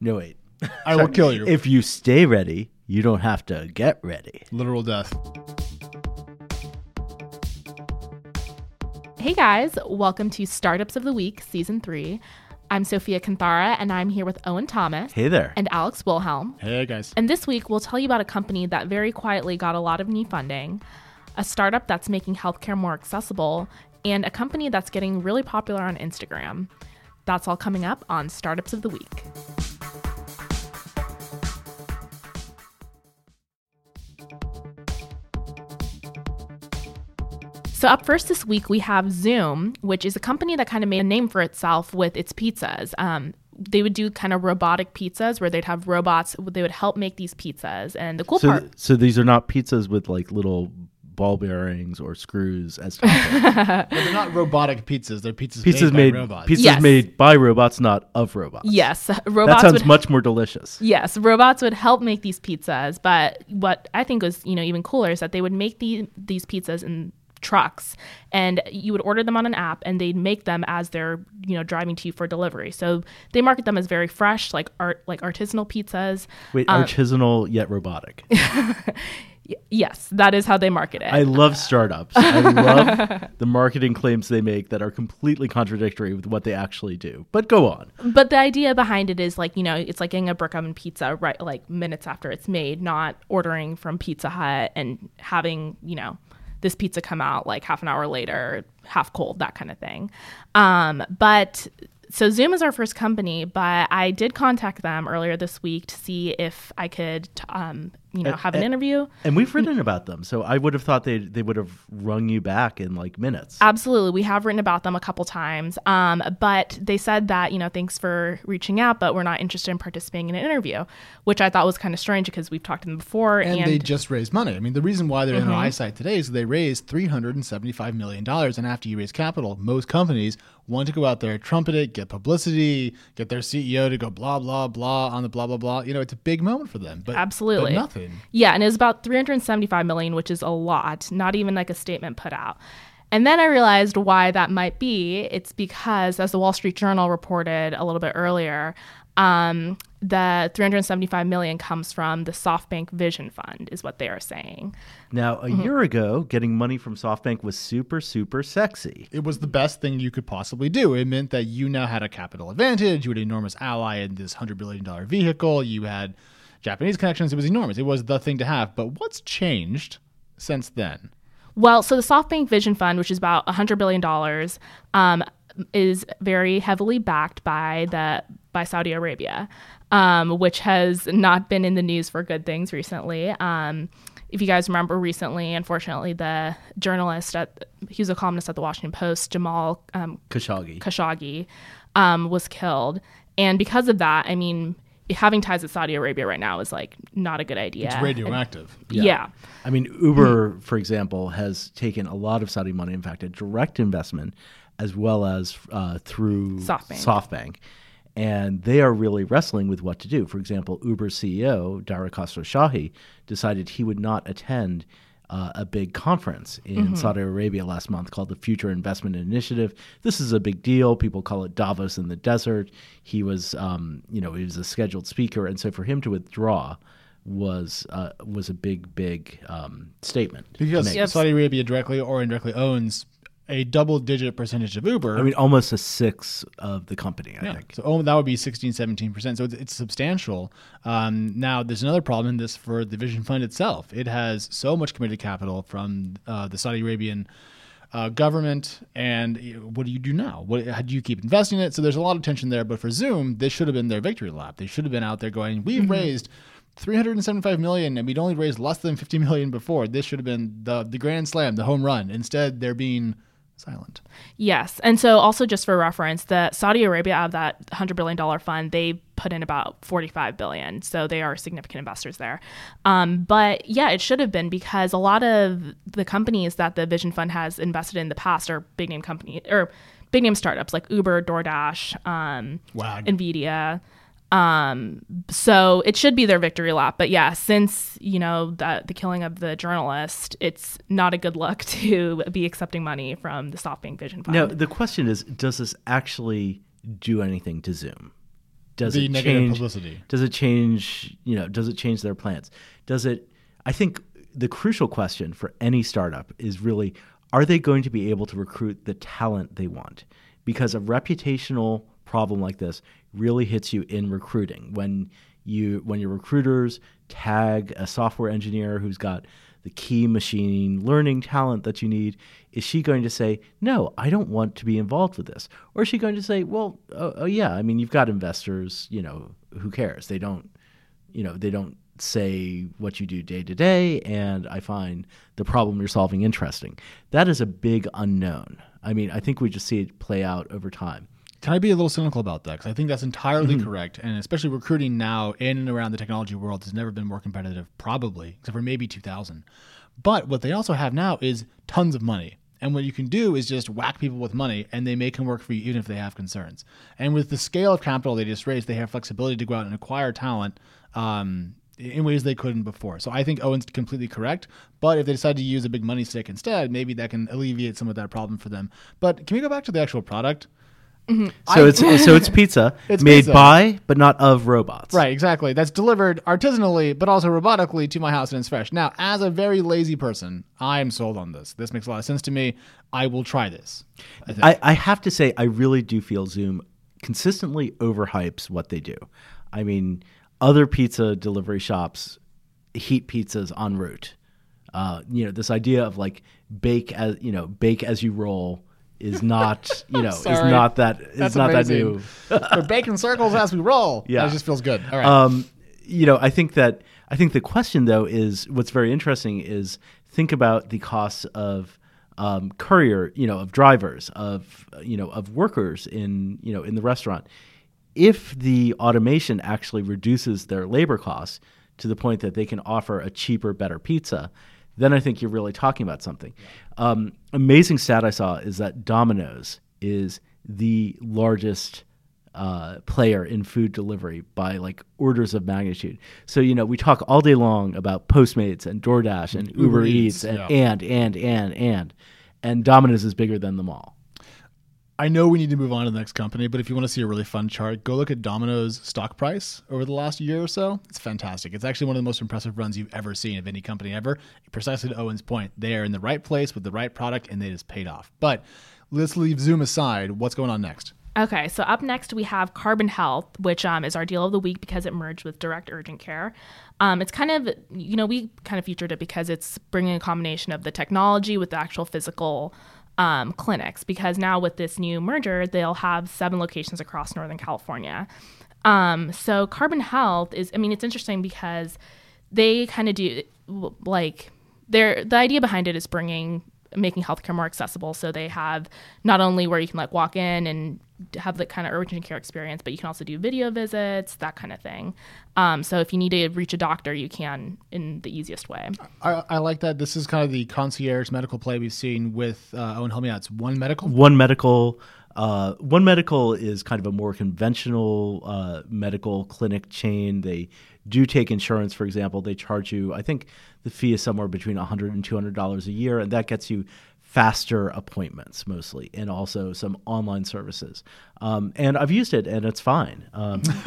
no wait. I will kill you. If you stay ready, you don't have to get ready. Literal death. Hey guys, welcome to Startups of the Week, Season 3. I'm Sophia Kunthara, and I'm here with Owen Thomas Hey there. and Alex Wilhelm. Hey guys. And this week, we'll tell you about a company that very quietly got a lot of new funding, a startup that's making healthcare more accessible, and a company that's getting really popular on Instagram. That's all coming up on Startups of the Week. So, up first this week, we have Zume, which is a company that kind of made a name for itself with its pizzas. Um, they would do kind of robotic pizzas where they'd have robots, they would help make these pizzas. And the cool So, part. so these are not pizzas with like little ball bearings or screws as toppings. But they're not robotic pizzas. They're pizzas, pizzas made, made by robots. pizzas Yes. made by robots, not of robots. Yes, robots. that robots sounds would much more delicious. Yes, robots would help make these pizzas, but what I think was, you know, even cooler is that they would make the, these pizzas in trucks and you would order them on an app and they'd make them as they're, you know, driving to you for delivery. So they market them as very fresh, like art like artisanal pizzas. Wait, um, artisanal yet robotic. Yes, that is how they market it. I love startups. I love the marketing claims they make that are completely contradictory with what they actually do. But go on. but the idea behind it is like, you know, it's like getting a brick oven pizza right like minutes after it's made, not ordering from Pizza Hut and having, you know, this pizza come out like half an hour later, half cold, that kind of thing. Um, but so Zume is our first company, but I did contact them earlier this week to see if I could, um, you know, have an eh, interview. And we've written about them, so I would have thought they they would have rung you back in like minutes. Absolutely. We have written about them a couple times. Um, but they said that, you know, thanks for reaching out, but we're not interested in participating in an interview, which I thought was kind of strange because we've talked to them before. And, And, they just raised money. I mean, the reason why they're in our eyesight today is they raised $375 million. And after you raise capital, most companies want to go out there, trumpet it, get publicity, get their CEO to go blah, blah, blah on the blah, blah, blah. You know, it's a big moment for them. But, Absolutely. But nothing. Yeah, and it was about 375 million, which is a lot, not even like a statement put out. And then I realized why that might be. It's because, as the Wall Street Journal reported a little bit earlier, um, the 375 million comes from the SoftBank Vision Fund, is what they are saying. Now, a Mm-hmm. year ago, getting money from SoftBank was super super sexy. It was the best thing you could possibly do. It meant that you now had a capital advantage. You had an enormous ally in this $100 billion vehicle. You had Japanese connections. It was enormous. It was the thing to have. But what's changed since then? Well, so the SoftBank Vision Fund, which is about $100 billion, um, is very heavily backed by the by Saudi Arabia, um, which has not been in the news for good things recently. Um, if you guys remember recently, unfortunately, the journalist at he was a columnist at the Washington Post, Jamal um, Khashoggi. Khashoggi, um, was killed, and because of that, I mean, having ties with Saudi Arabia right now is like not a good idea. It's radioactive. yeah. I mean, Uber, for example, has taken a lot of Saudi money. In fact, a direct investment, as well as uh, through SoftBank. SoftBank. And they are really wrestling with what to do. For example, Uber CEO, Dara Khosrowshahi, decided he would not attend uh, a big conference in Saudi Arabia last month called the Future Investment Initiative. This is a big deal. People call it Davos in the desert. He was, um, you know, he was a scheduled speaker, and so for him to withdraw was uh, was a big, big um, statement. Because make. Yep. Saudi Arabia directly or indirectly owns a double digit percentage of Uber. I mean, almost a sixth of the company. I yeah. think. So oh, that would be 16, 17%. So it's, it's substantial. Um, now, there's another problem in this for the Vision Fund itself. It has so much committed capital from uh, the Saudi Arabian uh, government. And uh, what do you do now? What, how do you keep investing in it? So there's a lot of tension there. But for Zume, this should have been their victory lap. They should have been out there going, we've raised 375 million and we'd only raised less than 50 million before. This should have been the, the grand slam, the home run. Instead, they're being silent. Yes. And so, also just for reference, the Saudi Arabia out of that $100 billion fund, they put in about 45 billion. So they are significant investors there. Um, but yeah, it should have been because a lot of the companies that the Vision Fund has invested in the past are big name companies or big name startups like Uber, DoorDash, um, Wow. Nvidia. Um, so it should be their victory lap. But yeah, since you know the the killing of the journalist, it's not a good look to be accepting money from the SoftBank Vision Fund. Now the question is, does this actually do anything to Zume? Does The it negative change publicity. Does it change? You know, does it change their plans? Does it? I think the crucial question for any startup is really: Are they going to be able to recruit the talent they want? Because a reputational problem like this really hits you in recruiting. When you when your recruiters tag a software engineer who's got the key machine learning talent that you need is she going to say no i don't want to be involved with this or is she going to say well oh, oh yeah i mean you've got investors you know who cares? They don't you know they don't say what you do day to day and i find the problem you're solving interesting. That is a big unknown. I mean i think we just see it play out over time Can I be a little cynical about that? Because I think that's entirely correct. And especially recruiting now in and around the technology world has never been more competitive, probably, except for maybe 2000. But what they also have now is tons of money. And what you can do is just whack people with money and they make them work for you even if they have concerns. And with the scale of capital they just raised, they have flexibility to go out and acquire talent um, in ways they couldn't before. So I think Owen's completely correct. But if they decide to use a big money stick instead, maybe that can alleviate some of that problem for them. But can we go back to the actual product? So it's so it's pizza It's made pizza. by but not of robots Right, exactly. That's delivered artisanally, but also robotically to my house and it's fresh. Now, as a very lazy person, I am sold on this. This makes a lot of sense to me. I will try this. I. I, I have to say, I really do feel Zume consistently overhypes what they do. I mean, other pizza delivery shops heat pizzas en route. Uh, you know, this idea of like bake as you know, bake as you roll is not you know is not that is That's not amazing. that new. We're baking circles as we roll. Yeah. it just feels good. All right. Um, you know, I think that I think the question though is what's very interesting is think about the costs of um, courier, you know, of drivers, of you know, of workers in you know in the restaurant. If the automation actually reduces their labor costs to the point that they can offer a cheaper, better pizza, then I think you're really talking about something. Um, amazing stat I saw is that Domino's is the largest uh, player in food delivery by like orders of magnitude. So you know we talk all day long about Postmates and DoorDash and Uber, Uber Eats, Eats, and, yeah. and and and and and Domino's is bigger than them all. I know we need to move on to the next company, but if you want to see a really fun chart, go look at Domino's stock price over the last year or so. It's fantastic. It's actually one of the most impressive runs you've ever seen of any company ever. Precisely to Owen's point, they are in the right place with the right product, and they just paid off. But let's leave Zume aside. What's going on next? Okay, so up next we have Carbon Health, which um, is our deal of the week because it merged with Direct Urgent Care. Um, it's kind of, you know, we kind of featured it because it's bringing a combination of the technology with the actual physical um, clinics. Because now with this new merger, they'll have seven locations across Northern California. Um, so Carbon Health is, I mean, it's interesting because they kind of do like they're the idea behind it is bringing making healthcare more accessible. So they have not only where you can like walk in and have the kind of urgent care experience, but you can also do video visits, that kind of thing. Um, so if you need to reach a doctor, you can in the easiest way. I, I like that. This is kind of the concierge medical play we've seen with uh, Owen. Help me out. It's one medical. One medical. Uh, one medical is kind of a more conventional uh, medical clinic chain. They do take insurance, for example. They charge you, I think the fee is somewhere between $100 and $200 a year, and that gets you faster appointments mostly, and also some online services. Um, and I've used it, and it's fine. Um,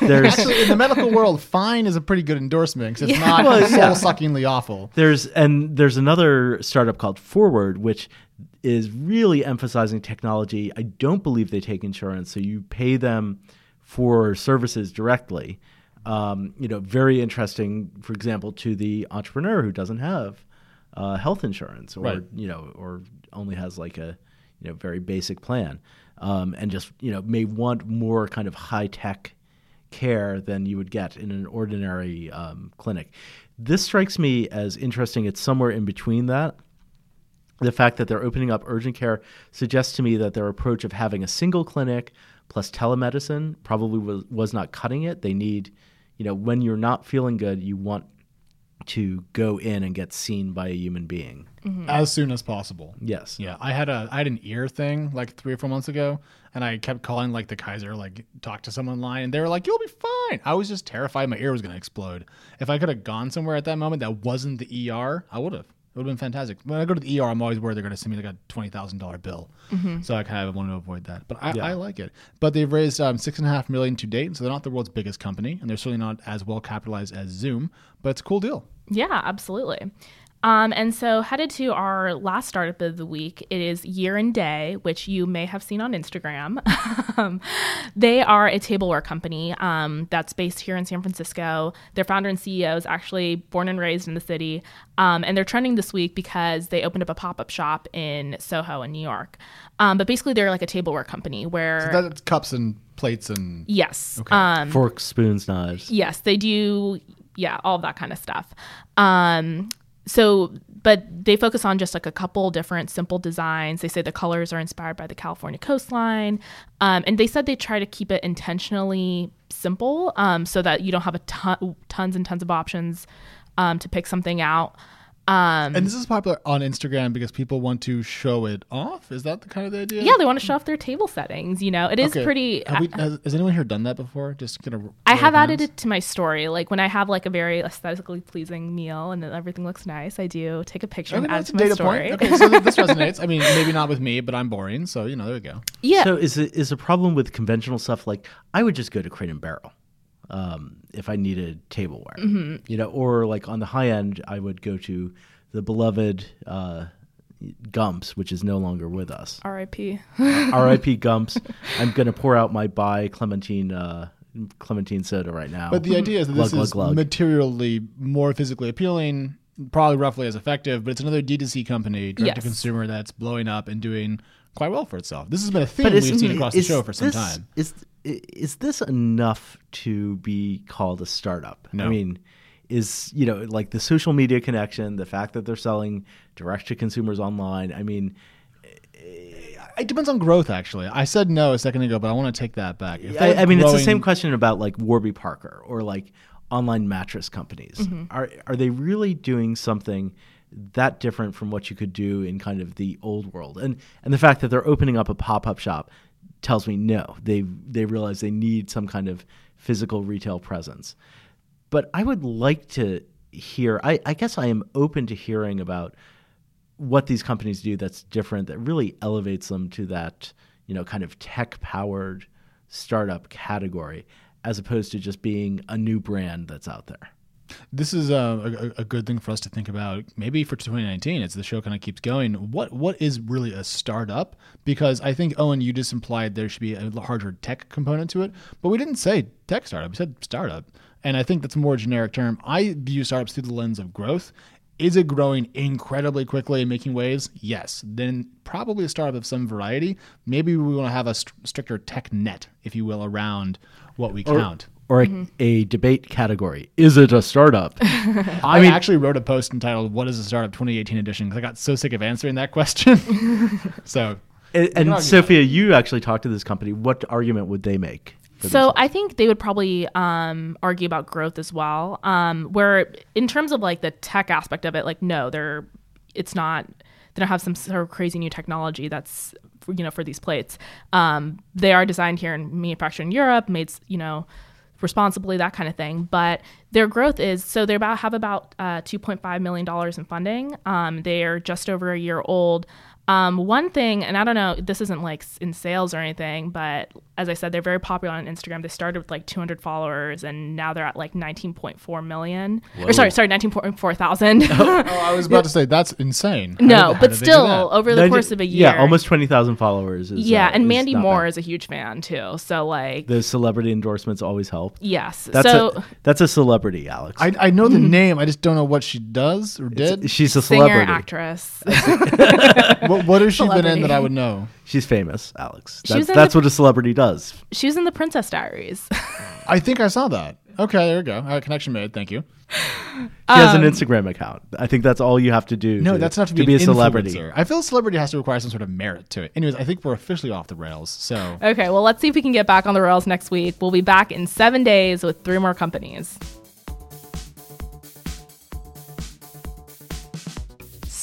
there's Actually, in the medical world, fine is a pretty good endorsement because it's not Well, yeah. soul-suckingly awful. There's and there's another startup called Forward, which is really emphasizing technology. I don't believe they take insurance, so you pay them for services directly. Um, you know, very interesting. For example, to the entrepreneur who doesn't have uh, health insurance, or Right. you know, or only has like a you know very basic plan, um, and just you know may want more kind of high tech care than you would get in an ordinary um, clinic. This strikes me as interesting. It's somewhere in between that. the fact that they're opening up urgent care suggests to me that their approach of having a single clinic plus telemedicine probably was, was not cutting it. They need, you know, when you're not feeling good, you want to go in and get seen by a human being. as soon as possible. Yes. Yeah, I had a I had an ear thing like three or four months ago, and I kept calling like the Kaiser, like talk to someone online, and they were like, "You'll be fine." I was just terrified my ear was going to explode. If I could have gone somewhere at that moment that wasn't the ER, I would have. It would have been fantastic. When I go to the ER, I'm always worried they're going to send me like a twenty thousand dollar bill, so I kind of want to avoid that. But I, I like it. But they've raised um, six and a half million to date, so they're not the world's biggest company, and they're certainly not as well capitalized as Zume. But it's a cool deal. Yeah, absolutely. Um, and so, headed to our last startup of the week, it is Year and Day, which you may have seen on Instagram. Um, they are a tableware company um, that's based here in San Francisco. Their founder and CEO is actually born and raised in the city. Um, and they're trending this week because they opened up a pop up shop in Soho in New York. Um, but basically, they're like a tableware company where, That's cups and plates and yes. Okay. Um, Forks, spoons, knives. Yes, they do. Yeah, all of that kind of stuff. Um, so, but they focus on just like a couple different simple designs. They say the colors are inspired by the California coastline. Um, and they said they try to keep it intentionally simple um, so that you don't have a ton, tons and tons of options um, to pick something out. Um, And this is popular on Instagram because people want to show it off. Is that the kind of the idea? yeah, they want to show off their table settings. You know, it is Okay. pretty. Have we, has, has anyone here done that before? Just gonna. I have added it to my story. Like when I have like a very aesthetically pleasing meal and then everything looks nice, I do take a picture Okay, and add that's it a to my data story. point. Okay, so this resonates. I mean, maybe not with me, but I'm boring, so you know, there we go. Yeah. So is it is a problem with conventional stuff like I would just go to Crate and Barrel um, if I needed tableware, Mm-hmm. you know, or like on the high end, I would go to the beloved uh, Gumps, which is no longer with us. R.I.P. R.I.P. Gumps. I'm gonna pour out my Bai Clementine uh, Clementine soda right now. But the idea is that this Glug, glug, is glug. materially more physically appealing, probably roughly as effective, but it's another D2C company, direct to consumer, that's blowing up and doing quite well for itself. This has been a theme but we've seen across the show for some this- time. Is is this enough to be called a startup? No. I mean, is you know like the social media connection, the fact that they're selling direct to consumers online. I mean, It depends on growth, actually. I said no a second ago, but I want to take that back. If I, I mean, it's the same question about like Warby Parker or like online mattress companies. Mm-hmm. Are are they really doing something that different from what you could do in kind of the old world? And and the fact that they're opening up a pop up shop tells me no. They they realize they need some kind of physical retail presence. But I would like to hear. I, I guess I am open to hearing about what these companies do that's different that really elevates them to that you know kind of tech powered startup category as opposed to just being a new brand that's out there This is uh, a, a good thing for us to think about. Maybe for 2019, as the show kind of keeps going, what what is really a startup? Because I think Owen, you just implied there should be a larger tech component to it, but we didn't say tech startup. We said startup, and I think that's a more generic term. I view startups through the lens of growth. Is it growing incredibly quickly and making waves? Yes. Then probably a startup of some variety. Maybe we want to have a st- stricter tech net, if you will, around what we count. or a, a debate category is it a startup I, actually wrote a post entitled "What is a Startup 2018 Edition" because I got so sick of answering that question. so and, and sophia you actually talked to this company what argument would they make So themselves? I think they would probably um, argue about growth as well. Um, where in terms of like the tech aspect of it, like no, they're it's not. They don't have some sort of crazy new technology that's you know for these plates. Um, they are designed here and manufactured in Europe, made you know responsibly, that kind of thing. But their growth is so they about have about uh, 2.5 million dollars in funding. Um, they are just over a year old. Um, one thing, and I don't know, this isn't like in sales or anything, but as I said, they're very popular on Instagram. They started with like 200 followers, and now they're at like 19.4 million. Or sorry, sorry, 19.4 thousand. oh, I was about to say that's insane. No, how but did still, over the Ninety- course of a year, yeah almost 20000 followers is, yeah, uh, and is Mandy Moore bad. is a huge fan too. So like, the celebrity endorsements always help yes, that's so a that's a celebrity alex I, I know the name. I just don't know what she does or did. she's a singer celebrity actress. what, what has she been in that I would know? she's famous alex She that's, was in that's the- what a celebrity does she was in the Princess Diaries. I think I saw that. Okay, there we go. All right, connection made. Thank you. She has an Instagram account. I think that's all you have to do. Um, No, to, that's enough to be, a an celebrity. influencer. I feel celebrity has to require some sort of merit to it. Anyways, I think we're officially off the rails. So Okay, well, let's see if we can get back on the rails next week. We'll be back in seven days with three more companies.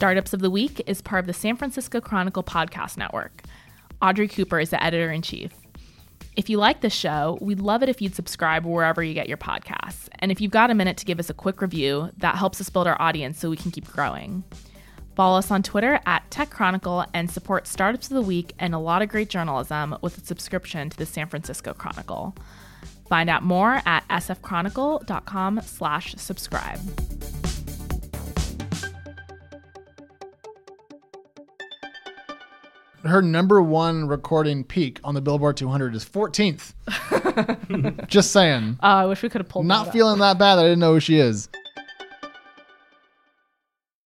Startups of the Week is part of the San Francisco Chronicle podcast network. Audrey Cooper is the editor in chief. If you like this show, we'd love it if you'd subscribe wherever you get your podcasts. And if you've got a minute to give us a quick review, that helps us build our audience so we can keep growing. Follow us on Twitter at Tech Chronicle and support Startups of the Week and a lot of great journalism with a subscription to the San Francisco Chronicle. Find out more at sfchronicle.com slash subscribe. Her number one recording peak on the Billboard 200 is 14th. Just saying. Oh, I wish we could have pulled that Not up. feeling that bad. that I didn't know who she is.